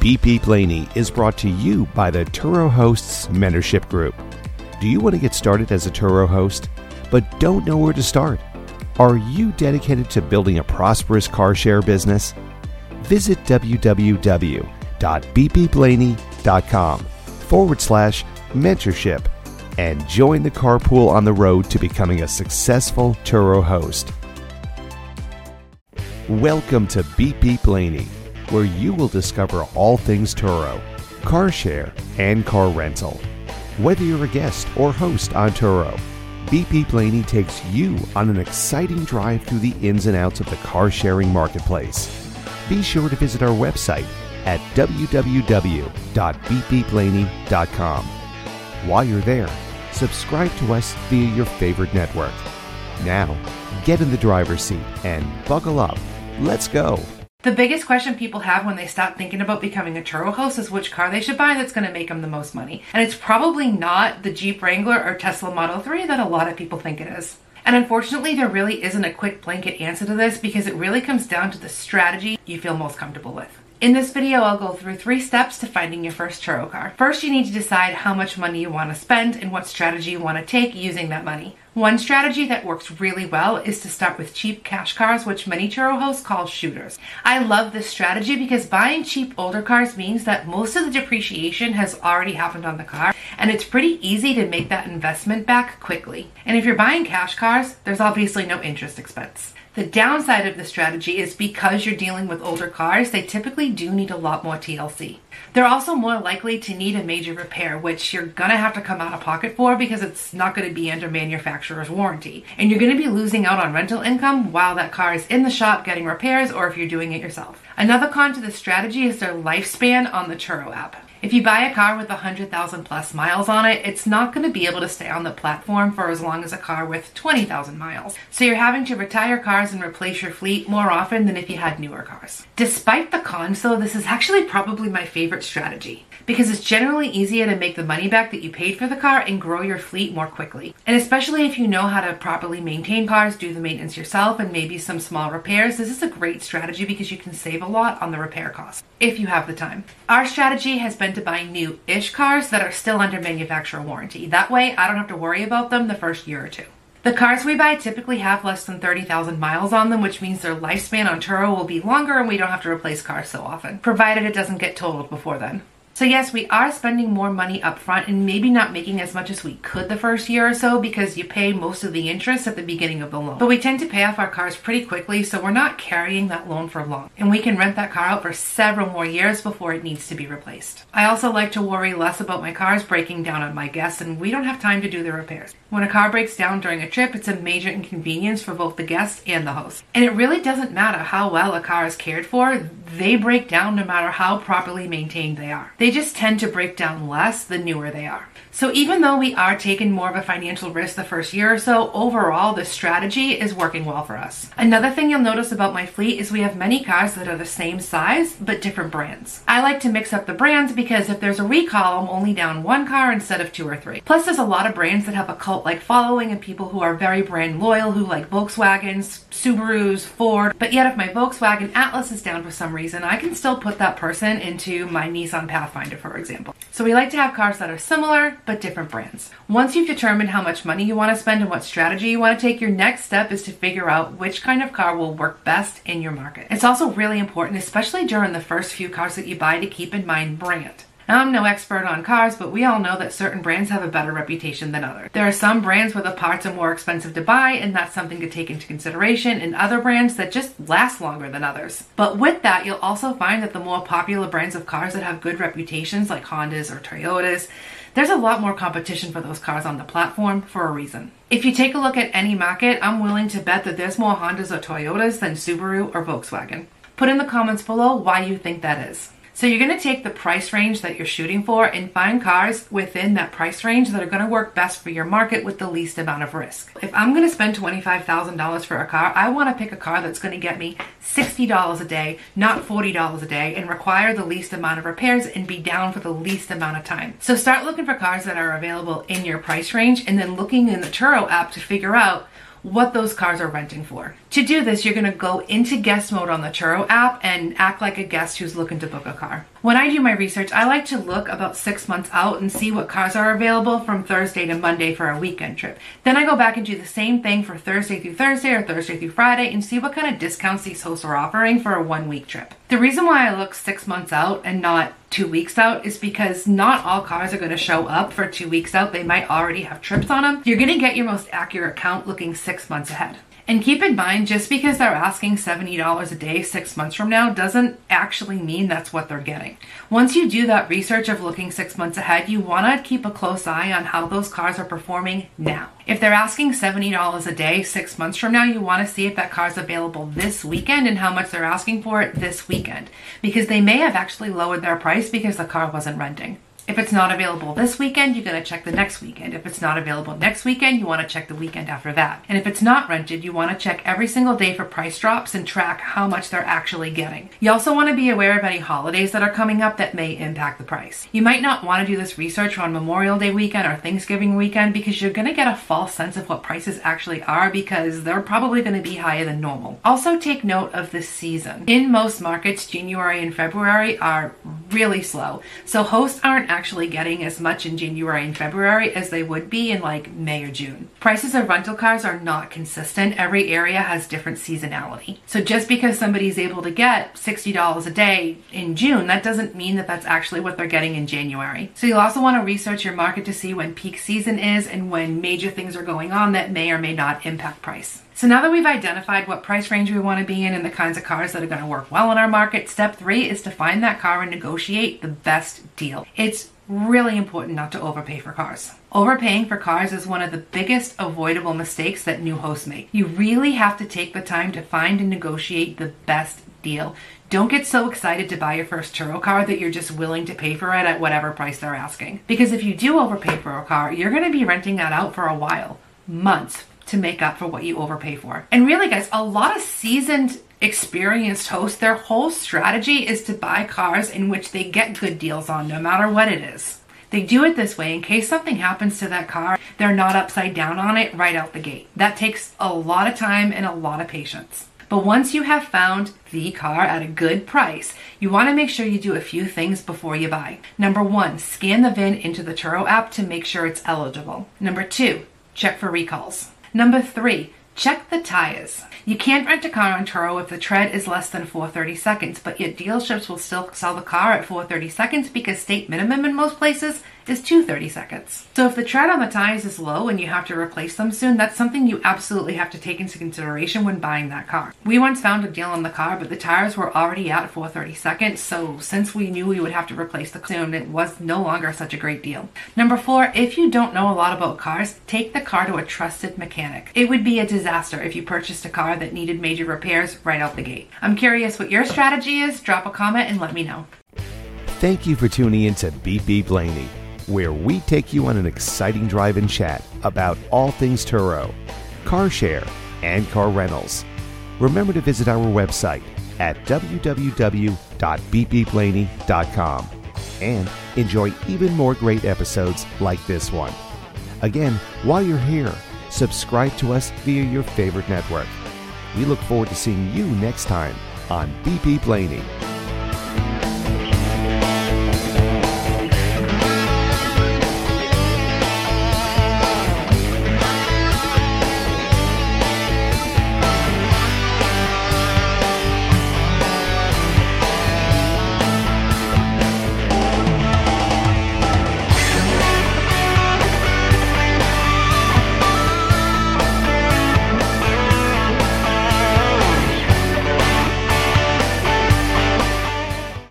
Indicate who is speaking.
Speaker 1: Beep Beep Lainie is brought to you by the Turo Hosts Mentorship Group. Do you want to get started as a Turo host, but don't know where to start? Are you dedicated to building a prosperous car share business? Visit www.beepbeeplainie.com forward slash mentorship and join the carpool on the road to becoming a successful Turo host. Welcome to Beep Beep Lainie, where you will discover all things Turo, car share, and car rental. Whether you're a guest or host on Turo, Beep Beep Lainie takes you on an exciting drive through the ins and outs of the car sharing marketplace. Be sure to visit our website at www.beepbeeplainie.com. While you're there, subscribe to us via your favorite network. Now, get in the driver's seat and buckle up. Let's go.
Speaker 2: The biggest question people have when they start thinking about becoming a Turo host is which car they should buy that's going to make them the most money. And it's probably not the Jeep Wrangler or Tesla Model 3 that a lot of people think it is. And unfortunately, there really isn't a quick blanket answer to this because it really comes down to the strategy you feel most comfortable with. In this video, I'll go through three steps to finding your first Turo car. First, you need to decide how much money you want to spend and what strategy you want to take using that money. One strategy that works really well is to start with cheap cash cars, which many Turo hosts call shooters. I love this strategy because buying cheap older cars means that most of the depreciation has already happened on the car, and it's pretty easy to make that investment back quickly. And if you're buying cash cars, there's obviously no interest expense. The downside of the strategy is because you're dealing with older cars, they typically do need a lot more TLC. They're also more likely to need a major repair, which you're gonna have to come out of pocket for because it's not gonna be under manufacturer's warranty. And you're gonna be losing out on rental income while that car is in the shop getting repairs or if you're doing it yourself. Another con to this strategy is their lifespan on the Turo app. If you buy a car with 100,000 plus miles on it, it's not going to be able to stay on the platform for as long as a car with 20,000 miles. So you're having to retire cars and replace your fleet more often than if you had newer cars. Despite the cons though, this is actually probably my favorite strategy because it's generally easier to make the money back that you paid for the car and grow your fleet more quickly. And especially if you know how to properly maintain cars, do the maintenance yourself, and maybe some small repairs, this is a great strategy because you can save a lot on the repair costs if you have the time. Our strategy has been to buy new ish cars that are still under manufacturer warranty. That way, I don't have to worry about them the first year or two. The cars we buy typically have less than 30,000 miles on them, which means their lifespan on Turo will be longer and we don't have to replace cars so often, provided it doesn't get totaled before then. So yes, we are spending more money up front and maybe not making as much as we could the first year or so because you pay most of the interest at the beginning of the loan. But we tend to pay off our cars pretty quickly, so we're not carrying that loan for long. And we can rent that car out for several more years before it needs to be replaced. I also like to worry less about my cars breaking down on my guests and we don't have time to do the repairs. When a car breaks down during a trip, it's a major inconvenience for both the guest and the host. And it really doesn't matter how well a car is cared for, they break down no matter how properly maintained they are. They just tend to break down less the newer they are. So even though we are taking more of a financial risk the first year or so, overall the strategy is working well for us. Another thing you'll notice about my fleet is we have many cars that are the same size but different brands. I like to mix up the brands because if there's a recall, I'm only down one car instead of two or three. Plus there's a lot of brands that have a cult like following and people who are very brand loyal who like Volkswagens, Subarus, Ford. But yet if my Volkswagen Atlas is down for some reason, I can still put that person into my Nissan Pathfinder for example. So we like to have cars that are similar but different brands. Once you've determined how much money you want to spend and what strategy you want to take, your next step is to figure out which kind of car will work best in your market. It's also really important, especially during the first few cars that you buy, to keep in mind brand. Now, I'm no expert on cars, but we all know that certain brands have a better reputation than others. There are some brands where the parts are more expensive to buy, and that's something to take into consideration, and other brands that just last longer than others. But with that, you'll also find that the more popular brands of cars that have good reputations, like Hondas or Toyotas, there's a lot more competition for those cars on the platform for a reason. If you take a look at any market, I'm willing to bet that there's more Hondas or Toyotas than Subaru or Volkswagen. Put in the comments below why you think that is. So you're going to take the price range that you're shooting for and find cars within that price range that are going to work best for your market with the least amount of risk. If I'm going to spend $25,000 for a car, I want to pick a car that's going to get me $60 a day, not $40 a day, and require the least amount of repairs and be down for the least amount of time. So start looking for cars that are available in your price range and then looking in the Turo app to figure out what those cars are renting for. To do this, you're to go into guest mode on the Turo app and act like a guest who's looking to book a car. When I do my research, I like to look about six months out and see what cars are available from Thursday to Monday for a weekend trip. Then I go back and do the same thing for Thursday through Thursday or Thursday through Friday and see what kind of discounts these hosts are offering for a one week trip. The reason why I look six months out and not two weeks out is because not all cars are going to show up for two weeks out. They might already have trips on them. You're going to get your most accurate count looking six months ahead. And keep in mind, just because they're asking $70 a day six months from now doesn't actually mean that's what they're getting. Once you do that research of looking six months ahead, you want to keep a close eye on how those cars are performing now. If they're asking $70 a day six months from now, you want to see if that car's available this weekend and how much they're asking for it this weekend. Because they may have actually lowered their price because the car wasn't renting. If it's not available this weekend, you're going to check the next weekend. If it's not available next weekend, you want to check the weekend after that. And if it's not rented, you want to check every single day for price drops and track how much they're actually getting. You also want to be aware of any holidays that are coming up that may impact the price. You might not want to do this research on Memorial Day weekend or Thanksgiving weekend because you're going to get a false sense of what prices actually are because they're probably going to be higher than normal. Also, take note of the season. In most markets, January and February are really slow, so hosts aren't actually getting as much in January and February as they would be in like May or June. Prices of rental cars are not consistent. Every area has different seasonality. So just because somebody's able to get $60 a day in June, that doesn't mean that that's actually what they're getting in January. So you'll also want to research your market to see when peak season is and when major things are going on that may or may not impact price. So now that we've identified what price range we want to be in and the kinds of cars that are going to work well in our market, step three is to find that car and negotiate the best deal. It's really important not to overpay for cars. Overpaying for cars is one of the biggest avoidable mistakes that new hosts make. You really have to take the time to find and negotiate the best deal. Don't get so excited to buy your first Turo car that you're just willing to pay for it at whatever price they're asking. Because if you do overpay for a car, you're going to be renting that out for a while, months, to make up for what you overpay for. And really, guys, a lot of seasoned experienced hosts, their whole strategy is to buy cars in which they get good deals on, no matter what it is. They do it this way in case something happens to that car, they're not upside down on it right out the gate. That takes a lot of time and a lot of patience. But once you have found the car at a good price, you want to make sure you do a few things before you buy. Number one, scan the VIN into the Turo app to make sure it's eligible. Number two, check for recalls. Number three, check the tires. You can't rent a car on Turo if the tread is less than 430 seconds, but yet dealerships will still sell the car at 430 seconds because state minimum in most places is 230 seconds. So if the tread on the tires is low and you have to replace them soon, that's something you absolutely have to take into consideration when buying that car. We once found a deal on the car, but the tires were already at 430 seconds, so since we knew we would have to replace the soon, it was no longer such a great deal. Number four, if you don't know a lot about cars, take the car to a trusted mechanic. It would be a disaster if you purchased a car that needed major repairs right out the gate. I'm curious what your strategy is. Drop a comment and let me know.
Speaker 1: Thank you for tuning in to Beep Blaney, where we take you on an exciting drive and chat about all things Turo, car share, and car rentals. Remember to visit our website at www.beepbeeplainie.com and enjoy even more great episodes like this one. Again, while you're here, subscribe to us via your favorite network. We look forward to seeing you next time on BP Beep Lainie.